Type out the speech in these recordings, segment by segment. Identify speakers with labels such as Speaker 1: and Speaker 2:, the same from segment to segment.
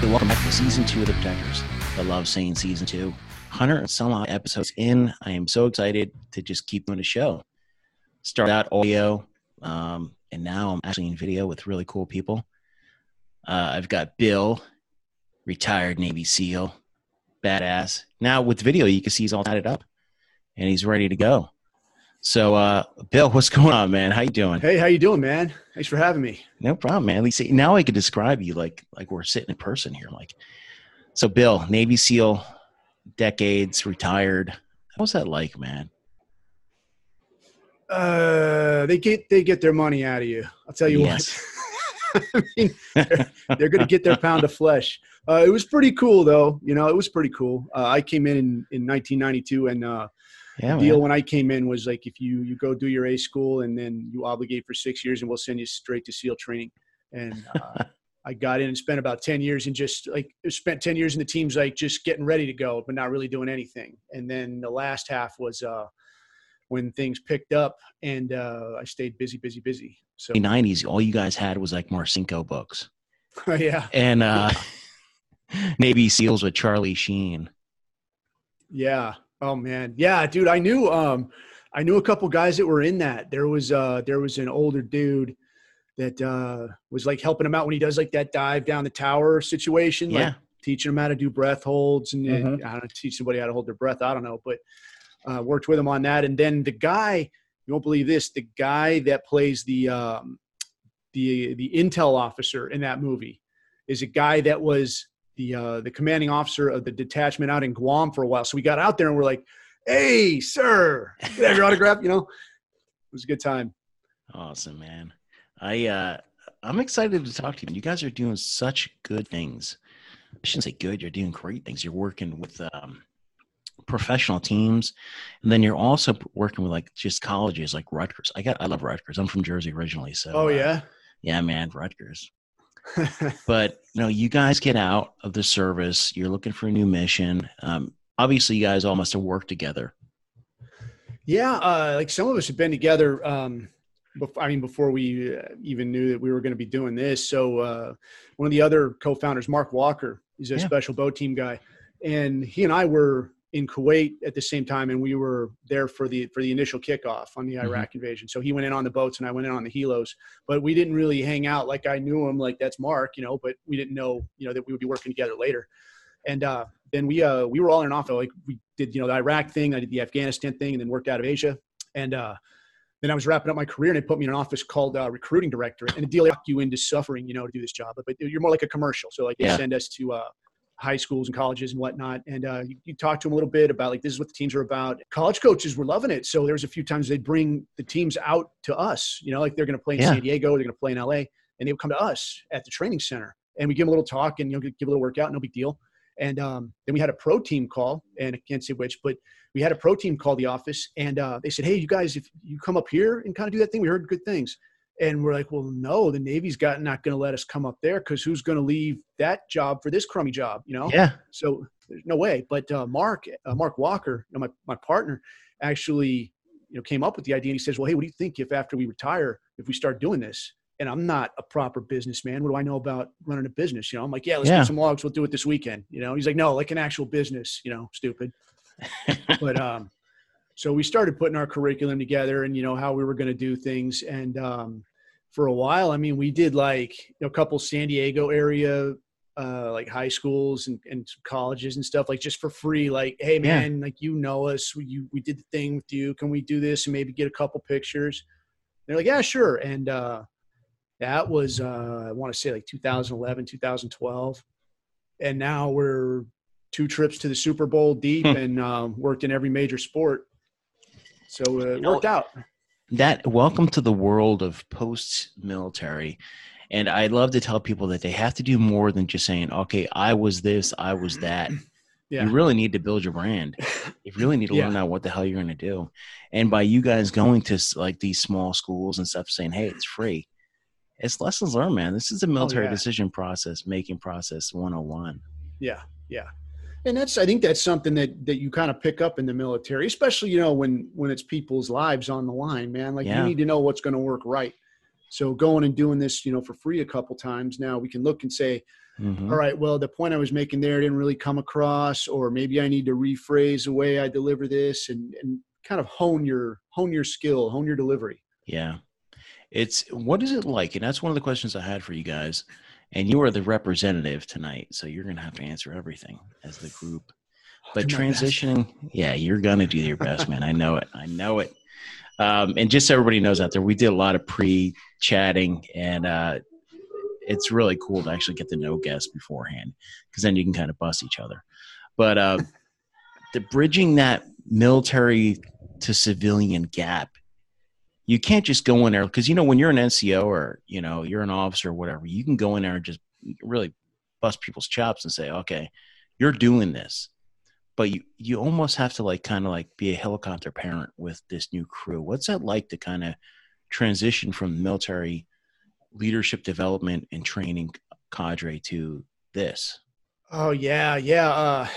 Speaker 1: Welcome back to season two of The Protectors. I love saying season two. 100 and some episodes in. I am so excited to just keep doing the show. Start out audio, um, and now I'm actually in video with really cool people. Uh, I've got Bill, retired Navy SEAL, badass. Now with video, you can see he's all tied up, and he's ready to go. So, uh, Bill, what's going on, man? How you doing?
Speaker 2: Hey, how you doing, man? Thanks for having me.
Speaker 1: No problem, man. At least now I can describe you like like we're sitting in person here. Like, so Bill, Navy SEAL, decades, retired. What's that like, man?
Speaker 2: Uh, they get they get their money out of you. I'll tell you
Speaker 1: Yes.
Speaker 2: what. I mean, they're, they're going to get their pound of flesh. Uh, it was pretty cool, though. You know, it was pretty cool. Uh, I came in in, in 1992, and uh,
Speaker 1: Yeah,
Speaker 2: the deal
Speaker 1: man.
Speaker 2: when I came in was like if you you go do your A school and then you obligate for six years, and we'll send you straight to SEAL training. And uh, I got in and spent about 10 years and just like spent 10 years in the teams like just getting ready to go, but not really doing anything. And then the last half was uh, when things picked up and uh, I stayed busy, busy, busy. So
Speaker 1: 90s, all you guys had was like Marcinko books
Speaker 2: yeah,
Speaker 1: and uh, Navy SEAls with Charlie Sheen.
Speaker 2: yeah. Oh man, yeah, dude. I knew um, I knew a couple guys that were in that. There was uh, there was an older dude that uh, was like helping him out when he does like that dive down the tower situation.
Speaker 1: Yeah.
Speaker 2: Like, teaching him how to do breath holds and
Speaker 1: Mhm.
Speaker 2: I don't know, teach somebody how to hold their breath. I don't know, but uh, worked with him on that. And then the guy, you won't believe this, the guy that plays the um, the the intel officer in that movie is a guy that was the uh, the commanding officer of the detachment out in Guam for a while. So we got out there and we're like, "Hey, sir, can I have your autograph?" You know, it was a good time.
Speaker 1: Awesome, man. I uh, I'm excited to talk to you. You guys are doing such good things. I shouldn't say good. You're doing great things. You're working with um, professional teams, and then you're also working with like just colleges like Rutgers. I got I love Rutgers. I'm from Jersey originally, so
Speaker 2: Oh
Speaker 1: uh,
Speaker 2: yeah.
Speaker 1: yeah, man, Rutgers. but you know you guys get out of the service you're looking for a new mission um, obviously you guys all must have worked together
Speaker 2: Yeah, uh, like some of us have been together. Um, before, I mean, before we uh, even knew that we were going to be doing this. So uh, one of the other co-founders, Mark Walker, he's a
Speaker 1: Yeah.
Speaker 2: special boat team guy, and he and I were in Kuwait at the same time, and we were there for the for the initial kickoff on the
Speaker 1: Mhm.
Speaker 2: Iraq invasion. So he went in on the boats, and I went in on the helos. But we didn't really hang out like I knew him, like that's Mark, you know. But we didn't know, you know, that we would be working together later. And uh, then we uh, we were all in and off. Like we did, you know, the Iraq thing, I did the Afghanistan thing, and then worked out of Asia. And uh, then I was wrapping up my career, and they put me in an office called uh, recruiting director. And the deal they lock you into suffering, you know, to do this job. But you're more like a commercial. So like they
Speaker 1: Yeah.
Speaker 2: send us to uh, high schools and colleges and whatnot, and uh, you, you talk to them a little bit about like this is what the teams are about. College coaches were loving it. So there was a few times they'd bring the teams out to us. You know, like they're going to play in
Speaker 1: Yeah.
Speaker 2: San Diego, they're going to play in LA, and they would come to us at the training center, and we give them a little talk and you know give a little workout, no big deal. And um, then we had a pro team call, and I can't say which, but we had a pro team call the office, and uh, they said, "Hey, you guys, if you come up here and kind of do that thing, we heard good things." And we're like, "Well, no, the Navy's got not going to let us come up there because who's going to leave that job for this crummy job?" You know.
Speaker 1: yeah
Speaker 2: So there's no way. But uh, Mark, uh, Mark Walker, you know, my my partner, actually, you know, came up with the idea. And he says, "Well, hey, what do you think if after we retire, if we start doing this?" And I'm not a proper businessman. What do I know about running a business? You know, I'm like, yeah, let's
Speaker 1: Yeah.
Speaker 2: get some logs. We'll do it this weekend. You know, he's like, no, like an actual business. You know, stupid. but um, so we started putting our curriculum together and you know how we were going to do things. And um, for a while, I mean, we did like a couple San Diego area uh, like high schools and, and colleges and stuff like just for free like hey
Speaker 1: Yeah.
Speaker 2: man like you know us we, you, we did the thing with you can we do this and maybe get a couple pictures they're like yeah sure and uh, that was uh, i want to say like 2011 2012 and now we're two trips to the super bowl deep
Speaker 1: Hmm.
Speaker 2: and um, worked in every major sport so uh, it
Speaker 1: know,
Speaker 2: worked out
Speaker 1: that welcome to the world of post military and i love to tell people that they have to do more than just saying okay i was this i was that
Speaker 2: yeah
Speaker 1: you really need to build your brand you really need to
Speaker 2: Yeah.
Speaker 1: learn out what the hell you're going to do and by you guys going to like these small schools and stuff saying hey it's free it's lessons learned man this is a military
Speaker 2: yeah.
Speaker 1: decision process making process 101
Speaker 2: Yeah. Yeah. And that's I think that's something that that you kind of pick up in the military, especially you know when when it's people's lives on the line, man. Like
Speaker 1: Yeah.
Speaker 2: you need to know what's going to work right. So going and doing this, you know, for free a couple times now, we can look and say,
Speaker 1: Mhm.
Speaker 2: all right, well, the point I was making there didn't really come across, or maybe I need to rephrase the way I deliver this and and kind of hone your hone your skill, hone your delivery.
Speaker 1: Yeah. It's what is it like? And that's one of the questions I had for you guys. And you are the representative tonight, so you're gonna have to answer everything as the group. But transitioning, yeah, you're gonna do your best, man. I know it. I know it. Um, and just so everybody knows out there, we did a lot of pre-chatting, and uh, it's really cool to actually get to know guests beforehand, because then you can kind of bust each other. But uh, the bridging that military to civilian gap you can't just go in there because you know when you're an NCO or you know you're an officer or whatever, you can go in there and just really bust people's chops and say, okay, you're doing this, but you you almost have to like kind of like be a helicopter parent with this new crew. What's that like to kind of transition from military leadership development and training cadre to this?
Speaker 2: Oh yeah, yeah. Uh,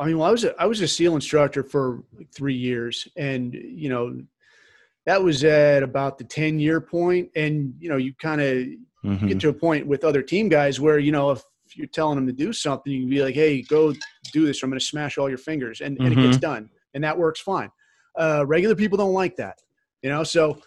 Speaker 2: I mean, well, I was a, I was a SEAL instructor for three years, and you know, that was at about the ten year point, and you know, you kind of
Speaker 1: Mhm.
Speaker 2: get to a point with other team guys where you know if you're telling them to do something, you can be like, "Hey, go do this. Or I'm going to smash all your fingers," and, and it gets done, and that works fine. Uh, regular people don't like that, you know. So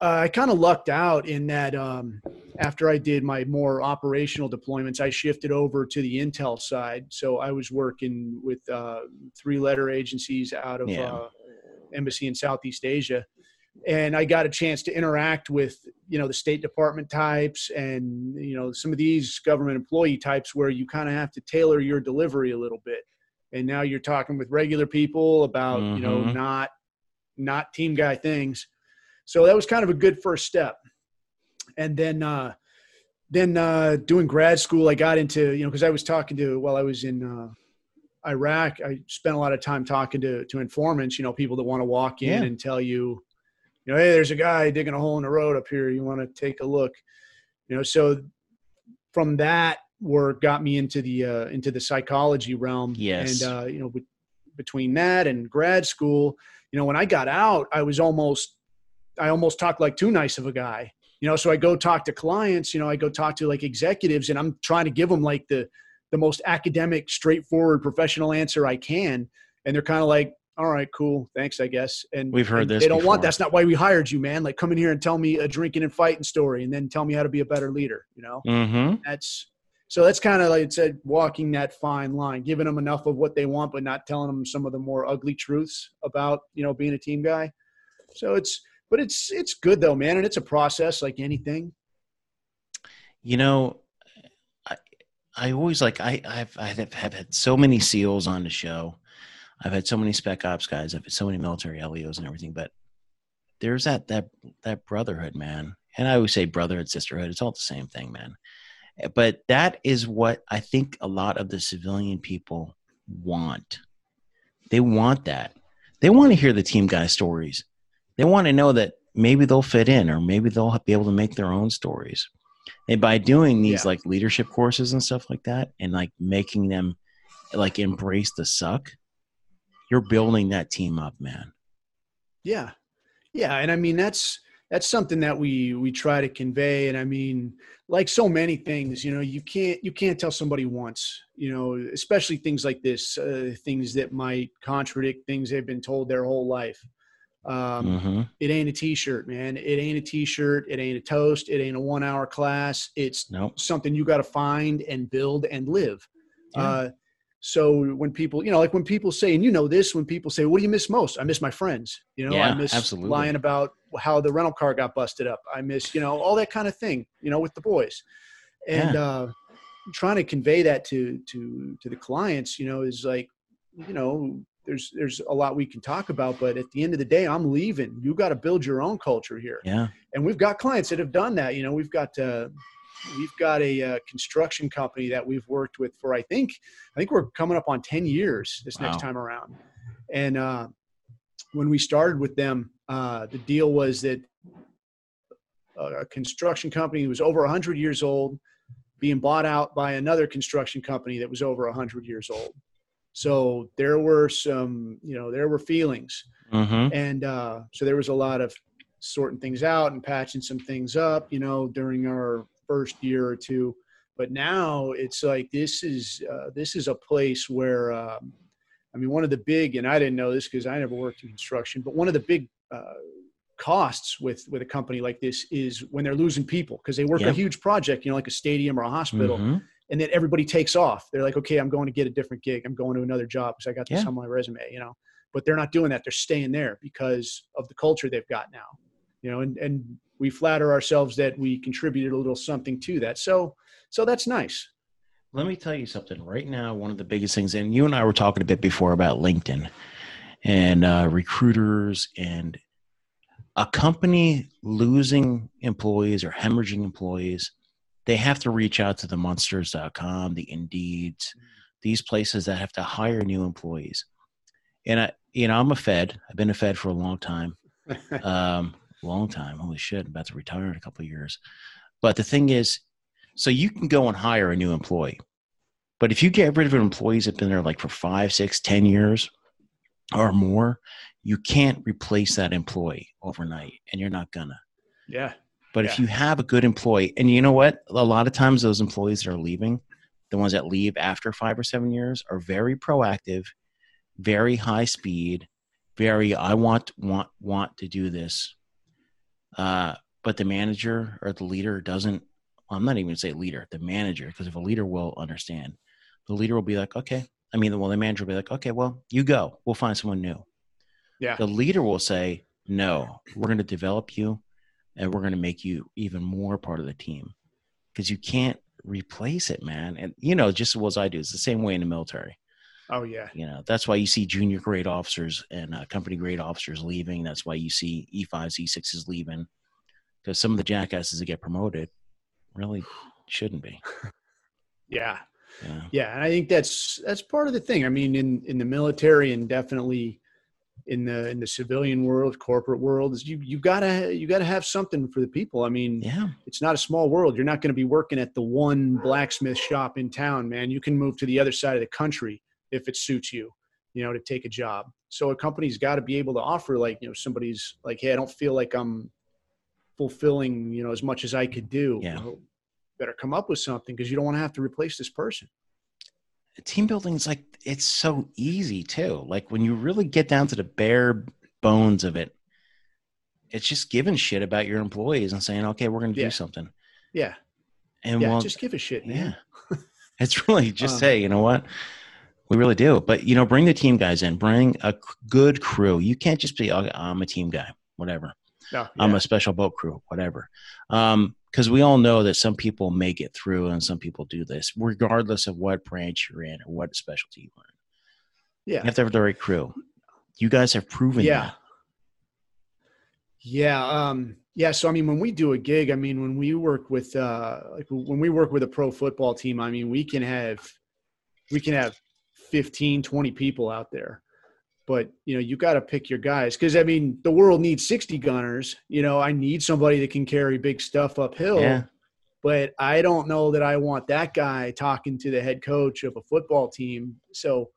Speaker 2: uh, I kind of lucked out in that um, after I did my more operational deployments, I shifted over to the intel side. So I was working with uh, three-letter agencies out of
Speaker 1: Yeah.
Speaker 2: uh, embassy in Southeast Asia and I got a chance to interact with you know the State Department types and you know some of these government employee types where you kind of have to tailor your delivery a little bit. And now you're talking with regular people about you know
Speaker 1: Mhm.
Speaker 2: not not team guy things. So that was kind of a good first step. And then uh, then uh, doing grad school, I got into you know because I was talking to while I was in. Uh, Iraq, I spent a lot of time talking to to informants, you know, people that want to walk in
Speaker 1: Yeah.
Speaker 2: and tell you, you know, hey, there's a guy digging a hole in the road up here. You want to take a look, you know. So from that work got me into the uh, into the psychology realm.
Speaker 1: Yes.
Speaker 2: And uh, you know, be- between that and grad school, you know, when I got out, I was almost I almost talked like too nice of a guy. You know, so I go talk to clients. You know, I go talk to like executives, and I'm trying to give them like the the most academic, straightforward, professional answer I can, and they're kind of like, "All right, cool, thanks, I guess." And
Speaker 1: We've heard
Speaker 2: and
Speaker 1: this
Speaker 2: They don't want that's not why we hired you, man. Like, come in here and tell me a drinking and fighting story, and then tell me how to be a better leader. You know,
Speaker 1: Mm-hmm.
Speaker 2: that's so that's kind of like it said, walking that fine line, giving them enough of what they want, but not telling them some of the more ugly truths about you know being a team guy. So it's, but it's it's good though, man, and it's a process like anything.
Speaker 1: You know, I I always like I I've I have had so many SEALs on the show. I've had so many Spec Ops guys. I've had so many military LEOs and everything. But there's that that that brotherhood, man. And I always say brotherhood, sisterhood. It's all the same thing, man. But that is what I think a lot of the civilian people want. They want that. They want to hear the team guy stories. They want to know that maybe they'll fit in, or maybe they'll be able to make their own stories. And by doing these
Speaker 2: Yeah.
Speaker 1: like leadership courses and stuff like that, and like making them like embrace the suck, you're building that team up, man.
Speaker 2: Yeah, yeah, and I mean that's that's something that we we try to convey, and I mean, like so many things, you know, you can't you can't tell somebody once, you know, especially things like this, uh, things that might contradict things they've been told their whole life. Um,
Speaker 1: hmm
Speaker 2: It ain't a t-shirt, man. It ain't a t-shirt. It ain't a toast. It ain't a one-hour class. It's
Speaker 1: Nope.
Speaker 2: something you got to find and build and live.
Speaker 1: Yeah.
Speaker 2: Uh, so when people, you know, like when people say, and you know this, when people say, "What do you miss most?" I miss my friends. You know, I miss
Speaker 1: absolutely.
Speaker 2: lying about how the rental car got busted up. I miss, you know, all that kind of thing. You know, with the boys, and uh, trying to convey that to to to the clients, you know, is like, you know, there's there's a lot we can talk about, but at the end of the day, I'm leaving. You got to build your own culture here
Speaker 1: Yeah.
Speaker 2: and we've got clients that have done that. You know, we've got uh, we've got a uh, construction company that we've worked with for I think I think we're coming up on ten years this
Speaker 1: Wow.
Speaker 2: next time around. And uh, when we started with them, uh, the deal was that a construction company was over hundred years old, being bought out by another construction company that was over 100 years old. So there were some, you know, there were feelings.
Speaker 1: Mm-hmm.
Speaker 2: And uh, so there was a lot of sorting things out and patching some things up, you know, during our first year or two. But now it's like this is uh, this is a place where um, I mean, one of the big, and I didn't know this because I never worked in construction, but one of the big uh, costs with with a company like this is when they're losing people because they work
Speaker 1: Yep.
Speaker 2: a huge project, you know, like a stadium or a hospital,
Speaker 1: Mhm.
Speaker 2: and then everybody takes off. They're like, okay, I'm going to get a different gig. I'm going to another job because I got this
Speaker 1: Yeah.
Speaker 2: on my resume, you know. But they're not doing that. They're staying there because of the culture they've got now, you know. And and we flatter ourselves that we contributed a little something to that. So so that's nice.
Speaker 1: Let me tell you something right now. One of the biggest things, and you and I were talking a bit before about LinkedIn and uh, recruiters and a company losing employees or hemorrhaging employees. They have to reach out to the monsters.com, the Indeeds, these places that have to hire new employees. And I, you know, I'm a Fed. I've been a Fed for a long time. um, long time. Holy shit, I'm about to retire in a couple of years. But the thing is, so you can go and hire a new employee. But if you get rid of employees that have been there like for five, six, ten years or more, you can't replace that employee overnight, and you're not gonna.
Speaker 2: yeah.
Speaker 1: But if you have a good employee, and you know what, a lot of times those employees that are leaving, the ones that leave after five or seven years, are very proactive, very high speed, very I want want want to do this. Uh, but the manager or the leader doesn't. I'm not even gonna say leader, the manager, because if a leader will understand, the leader will be like, okay. I mean, well, the manager will be like, okay, well, you go. We'll find someone new
Speaker 2: Yeah.
Speaker 1: the leader will say, No, we're going to develop you and we're going to make you even more part of the team because you can't replace it, man. And, you know, just as well as I do, it's the same way in the military.
Speaker 2: Oh yeah.
Speaker 1: You know, that's why you see junior grade officers and uh, company grade officers leaving. That's why you see E E5s, E6s leaving because some of the jackasses that get promoted really shouldn't be.
Speaker 2: Yeah.
Speaker 1: Yeah.
Speaker 2: Yeah, and I think that's that's part of the thing. I mean, in in the military and definitely in the in the civilian world, corporate world, is you you gotta you gotta have something for the people. I mean,
Speaker 1: Yeah.
Speaker 2: it's not a small world. You're not going to be working at the one blacksmith shop in town, man. You can move to the other side of the country if it suits you, you know, to take a job. So a company's got to be able to offer like, you know, somebody's like, hey, I don't feel like I'm fulfilling, you know, as much as I could do.
Speaker 1: Yeah.
Speaker 2: Well, better come up with something because you don't want to have to replace this person.
Speaker 1: team building is like it's so easy too like when you really get down to the bare bones of it it's just giving shit about your employees and saying okay we're going to
Speaker 2: Yeah.
Speaker 1: do something
Speaker 2: Yeah.
Speaker 1: and
Speaker 2: yeah.
Speaker 1: well
Speaker 2: just give a shit, man.
Speaker 1: yeah it's really just
Speaker 2: Um,
Speaker 1: say you know what we really do but you know bring the team guys in bring a good crew you can't just be "Okay, i'm a team guy whatever
Speaker 2: No,
Speaker 1: i'm a special boat crew whatever um because we all know that some people make it through and some people do this regardless of what branch you're in or what specialty you're in you have to have the right crew. You guys have proven
Speaker 2: Yeah.
Speaker 1: that.
Speaker 2: Yeah. Um, yeah. So, I mean, when we do a gig, I mean, when we work with, uh, like when we work with a pro football team, I mean, we can have, we can have 15, 20 people out there, but you know, you got to pick your guys. Cause I mean, the world needs 60 gunners, you know, I need somebody that can carry big stuff uphill,
Speaker 1: Yeah.
Speaker 2: but I don't know that I want that guy talking to the head coach of a football team. So,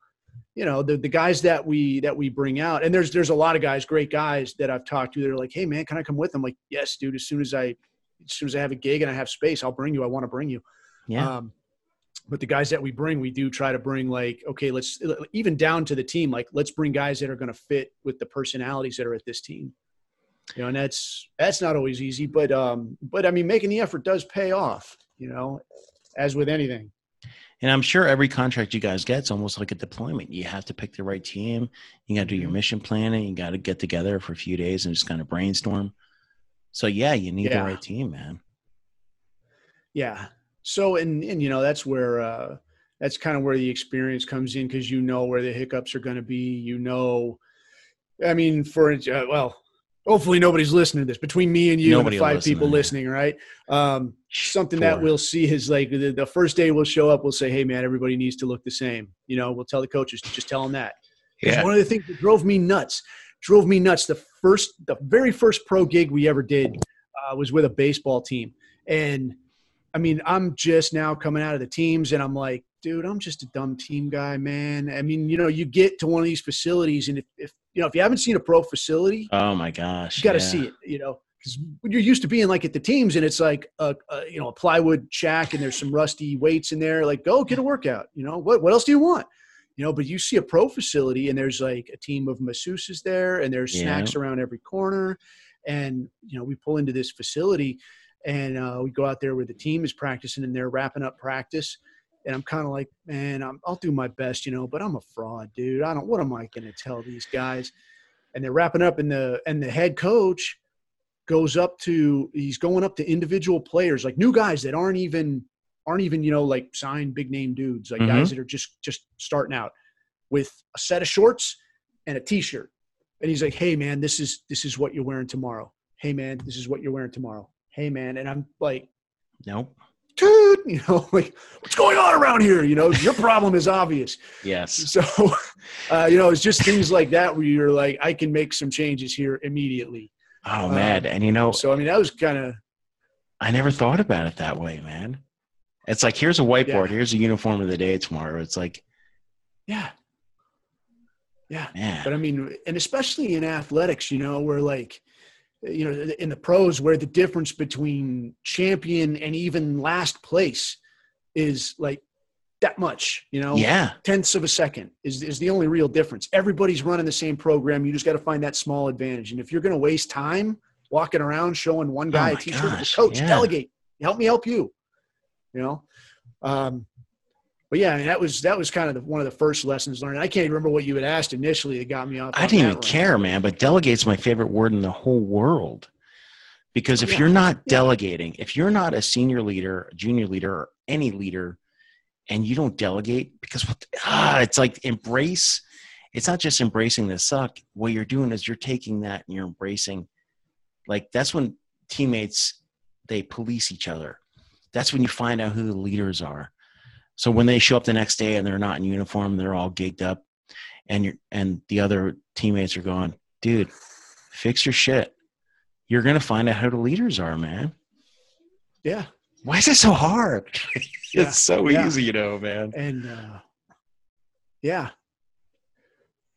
Speaker 2: you know, the, the guys that we that we bring out, and there's there's a lot of guys, great guys that I've talked to. They're like, "Hey, man, can I come with them?" Like, yes, dude. As soon as I, as soon as I have a gig and I have space, I'll bring you. I want to bring you.
Speaker 1: Yeah.
Speaker 2: Um, but the guys that we bring, we do try to bring like, okay, let's even down to the team. Like, let's bring guys that are going to fit with the personalities that are at this team. You know, and that's that's not always easy, but um, but I mean, making the effort does pay off. You know, as with anything.
Speaker 1: and I'm sure every contract you guys get is almost like a deployment. You have to pick the right team. You got to do your
Speaker 2: Mhm.
Speaker 1: mission planning. You got to get together for a few days and just kind of brainstorm. So yeah, you need
Speaker 2: Yeah.
Speaker 1: the right team, man.
Speaker 2: Yeah. So and and you know that's where uh that's kind of where the experience comes in because you know where the hiccups are going to be. You know, I mean, for uh, well, hopefully nobody's listening to this between me and you
Speaker 1: Nobody
Speaker 2: and the five
Speaker 1: listen,
Speaker 2: people listening, right? Um, something that we'll see is like the, the first day we'll show up, we'll say, "Hey, man, everybody needs to look the same." You know, we'll tell the coaches, just tell them that.
Speaker 1: Yeah.
Speaker 2: One of the things that drove me nuts, drove me nuts. The first, the very first pro gig we ever did uh, was with a baseball team, and I mean, I'm just now coming out of the teams, and I'm like, dude, I'm just a dumb team guy, man. I mean, you know, you get to one of these facilities, and if, if you know, if you haven't seen a pro facility,
Speaker 1: oh my gosh,
Speaker 2: you got to
Speaker 1: yeah.
Speaker 2: see it. You know, because you're used to being like at the teams, and it's like a, a you know a plywood shack, and there's some rusty weights in there. Like, go get a workout. You know, what what else do you want? You know, but you see a pro facility, and there's like a team of masseuses there, and there's
Speaker 1: Yeah.
Speaker 2: snacks around every corner, and you know, we pull into this facility, and uh, we go out there where the team is practicing, and they're wrapping up practice. And I'm kind of like, man, I'm, I'll do my best, you know, but I'm a fraud, dude. I don't. What am I going to tell these guys? And they're wrapping up, and the and the head coach goes up to he's going up to individual players like new guys that aren't even aren't even you know like signed big name dudes like guys that are just just starting out with a set of shorts and a t-shirt and he's like hey man this is this is what you're wearing tomorrow hey man this is what you're wearing tomorrow hey man and i'm like
Speaker 1: Nope.
Speaker 2: dude you know like what's going on around here you know your problem is obvious
Speaker 1: Yes.
Speaker 2: so uh, you know it's just things like that where you're like i can make some changes here immediately
Speaker 1: Oh
Speaker 2: Um,
Speaker 1: man, and you know,
Speaker 2: so i mean that was kind of
Speaker 1: I never thought about it that way, man. It's like here's a whiteboard,
Speaker 2: Yeah.
Speaker 1: here's a uniform of the day tomorrow. It's like,
Speaker 2: yeah yeah
Speaker 1: man,
Speaker 2: But I mean, and especially in athletics, you know, where like, you know, in the pros, where the difference between champion and even last place is like that much, you know,
Speaker 1: yeah,
Speaker 2: tenths of a second is, is the only real difference. Everybody's running the same program. You just got to find that small advantage. And if you're going to waste time walking around showing one guy
Speaker 1: Oh
Speaker 2: a t-shirt,
Speaker 1: gosh,
Speaker 2: coach,
Speaker 1: yeah.
Speaker 2: delegate, help me help you, you know? Um, but yeah, I mean, that was that was kind of the, one of the first lessons learned. I can't remember what you had asked initially that got me off.
Speaker 1: I didn't even care, man. But delegate's my favorite word in the whole world. Because if
Speaker 2: Yeah.
Speaker 1: you're not
Speaker 2: Yeah.
Speaker 1: delegating, if you're not a senior leader, a junior leader, or any leader, and you don't delegate, because what, ah, it's like embrace. It's not just embracing the suck. What you're doing is you're taking that and you're embracing. Like that's when teammates they police each other. That's when you find out who the leaders are. So when they show up the next day and they're not in uniform, they're all gigged up, and you're and the other teammates are going, dude, fix your shit. You're gonna find out who the leaders are, man.
Speaker 2: Yeah,
Speaker 1: Why is it so hard?
Speaker 2: Yeah.
Speaker 1: it's so
Speaker 2: Yeah.
Speaker 1: easy, you know, man.
Speaker 2: and uh, yeah.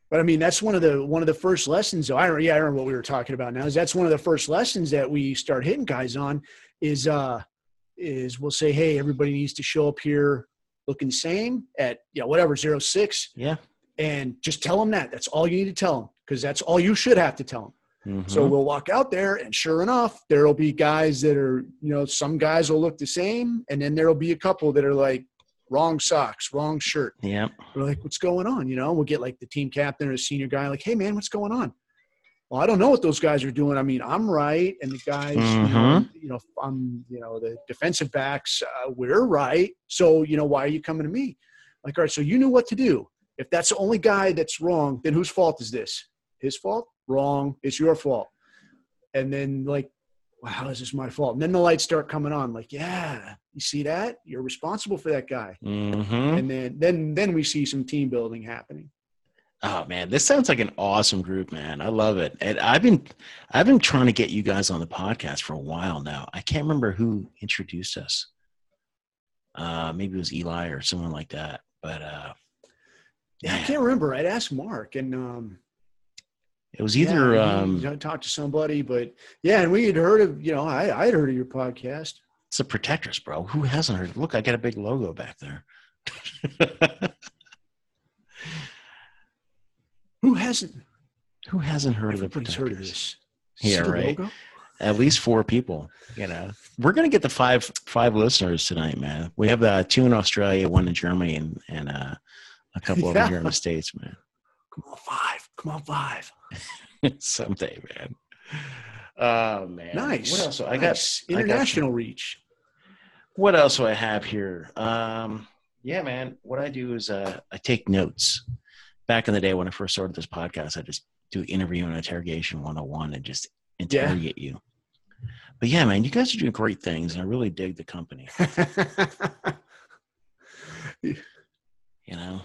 Speaker 2: But I mean, that's one of the one of the first lessons. Though I don't- yeah, I remember what we were talking about now. Is that's one of the first lessons that we start hitting guys on is uh is we'll say, hey, everybody needs to show up here looking the same at yeah whatever zero six,
Speaker 1: Yeah.
Speaker 2: and just tell them that. That's all you need to tell them because that's all you should have to tell them. So
Speaker 1: Mhm.
Speaker 2: we'll walk out there, and sure enough, there'll be guys that are, you know, some guys will look the same, and then there'll be a couple that are like wrong socks, wrong shirt.
Speaker 1: yeah.
Speaker 2: We're like, what's going on? You know, we'll get like the team captain or a senior guy, like, hey man, what's going on? Well, I don't know what those guys are doing. I mean, I'm right, and the guys, you, know,
Speaker 1: Mhm.
Speaker 2: you know, I'm, you know, the defensive backs, uh, we're right. So, you know, why are you coming to me? Like, all right, so you knew what to do. If that's the only guy that's wrong, then whose fault is this? His fault? Wrong. It's your fault. And then like, well, how is this my fault? And then the lights start coming on. Like, yeah, you see that? You're responsible for that guy.
Speaker 1: Mhm.
Speaker 2: And then then then we see some team building happening.
Speaker 1: Oh man, this sounds like an awesome group, man. I love it. And I've been I've been trying to get you guys on the podcast for a while now. I can't remember who introduced us. Uh maybe it was Eli or someone like that. But uh
Speaker 2: Yeah, I can't remember. I'd ask Mark and um
Speaker 1: it was either
Speaker 2: yeah,
Speaker 1: um
Speaker 2: he talked to somebody, but yeah, and we had heard of, you know, I I'd heard of your podcast.
Speaker 1: it's the protectors, bro. Who hasn't heard? Look, I got a big logo back there.
Speaker 2: Who hasn't
Speaker 1: who hasn't heard of the
Speaker 2: everybody's heard of this?
Speaker 1: Yeah, right.
Speaker 2: logo?
Speaker 1: At least four people. You know, we're gonna get the five five listeners tonight, man. We have uh, two in Australia, one in Germany, and and uh, a couple over here in the states, man.
Speaker 2: Come on, five. Come on, five.
Speaker 1: Someday, man. Oh man,
Speaker 2: Nice.
Speaker 1: What else? I got
Speaker 2: Nice.
Speaker 1: I got-
Speaker 2: international reach.
Speaker 1: What else do I have here? Um, yeah, man. What I do is uh, I take notes. Back in the day when I first started this podcast, I just do interview and interrogation 101 and just interrogate you. But yeah, man, you guys are doing great things, and I really dig the company. You know,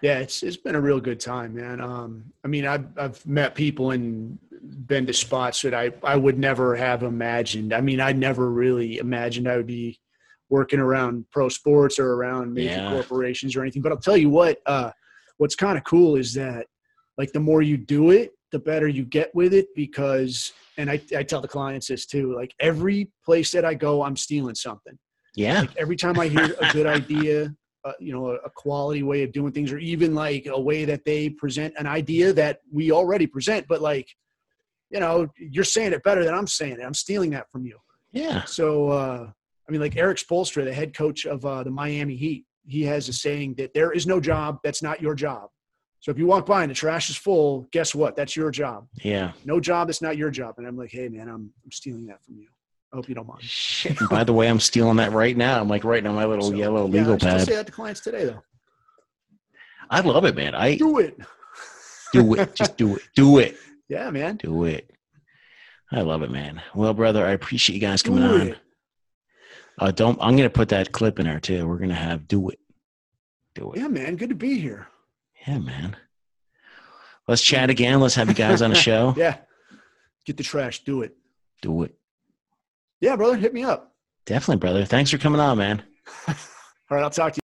Speaker 2: Yeah, it's it's been a real good time, man. Um, I mean, I've I've met people and been to spots that I, I would never have imagined. I mean, I never really imagined I would be working around pro sports or around major
Speaker 1: Yeah.
Speaker 2: corporations or anything. But I'll tell you what, uh, what's kind of cool is that like the more you do it, the better you get with it because, and I, I tell the clients this too, like every place that I go, I'm stealing something.
Speaker 1: Yeah.
Speaker 2: Like every time I hear a good idea, uh, you know, a, a quality way of doing things, or even like a way that they present an idea that we already present, but like, you know, you're saying it better than I'm saying it. I'm stealing that from you.
Speaker 1: Yeah.
Speaker 2: So, uh, I mean, like Erik Spoelstra, the head coach of uh, the Miami Heat, he has a saying that there is no job that's not your job. So if you walk by and the trash is full, guess what? That's your job.
Speaker 1: Yeah.
Speaker 2: No job that's not your job. And I'm like, hey man, I'm I'm stealing that from you. I hope you don't mind.
Speaker 1: Shit. By the way, I'm stealing that right now. I'm like writing on my little
Speaker 2: So,
Speaker 1: yellow
Speaker 2: yeah,
Speaker 1: legal
Speaker 2: I
Speaker 1: pad.
Speaker 2: say that to clients today though.
Speaker 1: I love it, man. I
Speaker 2: Do it.
Speaker 1: do it. Just do it. Do it.
Speaker 2: Yeah, man.
Speaker 1: Do it. I love it, man. Well, brother, I appreciate you guys coming on. Uh, don't. I'm gonna put that clip in there too. We're gonna have do it. Do it.
Speaker 2: Yeah, man. Good to be here.
Speaker 1: Yeah, man. Let's chat again. Let's have you guys on a show.
Speaker 2: Yeah. Get the trash. Do it.
Speaker 1: Do it.
Speaker 2: Yeah, brother. Hit me up.
Speaker 1: Definitely, brother. Thanks for coming on, man.
Speaker 2: All right, I'll talk to you.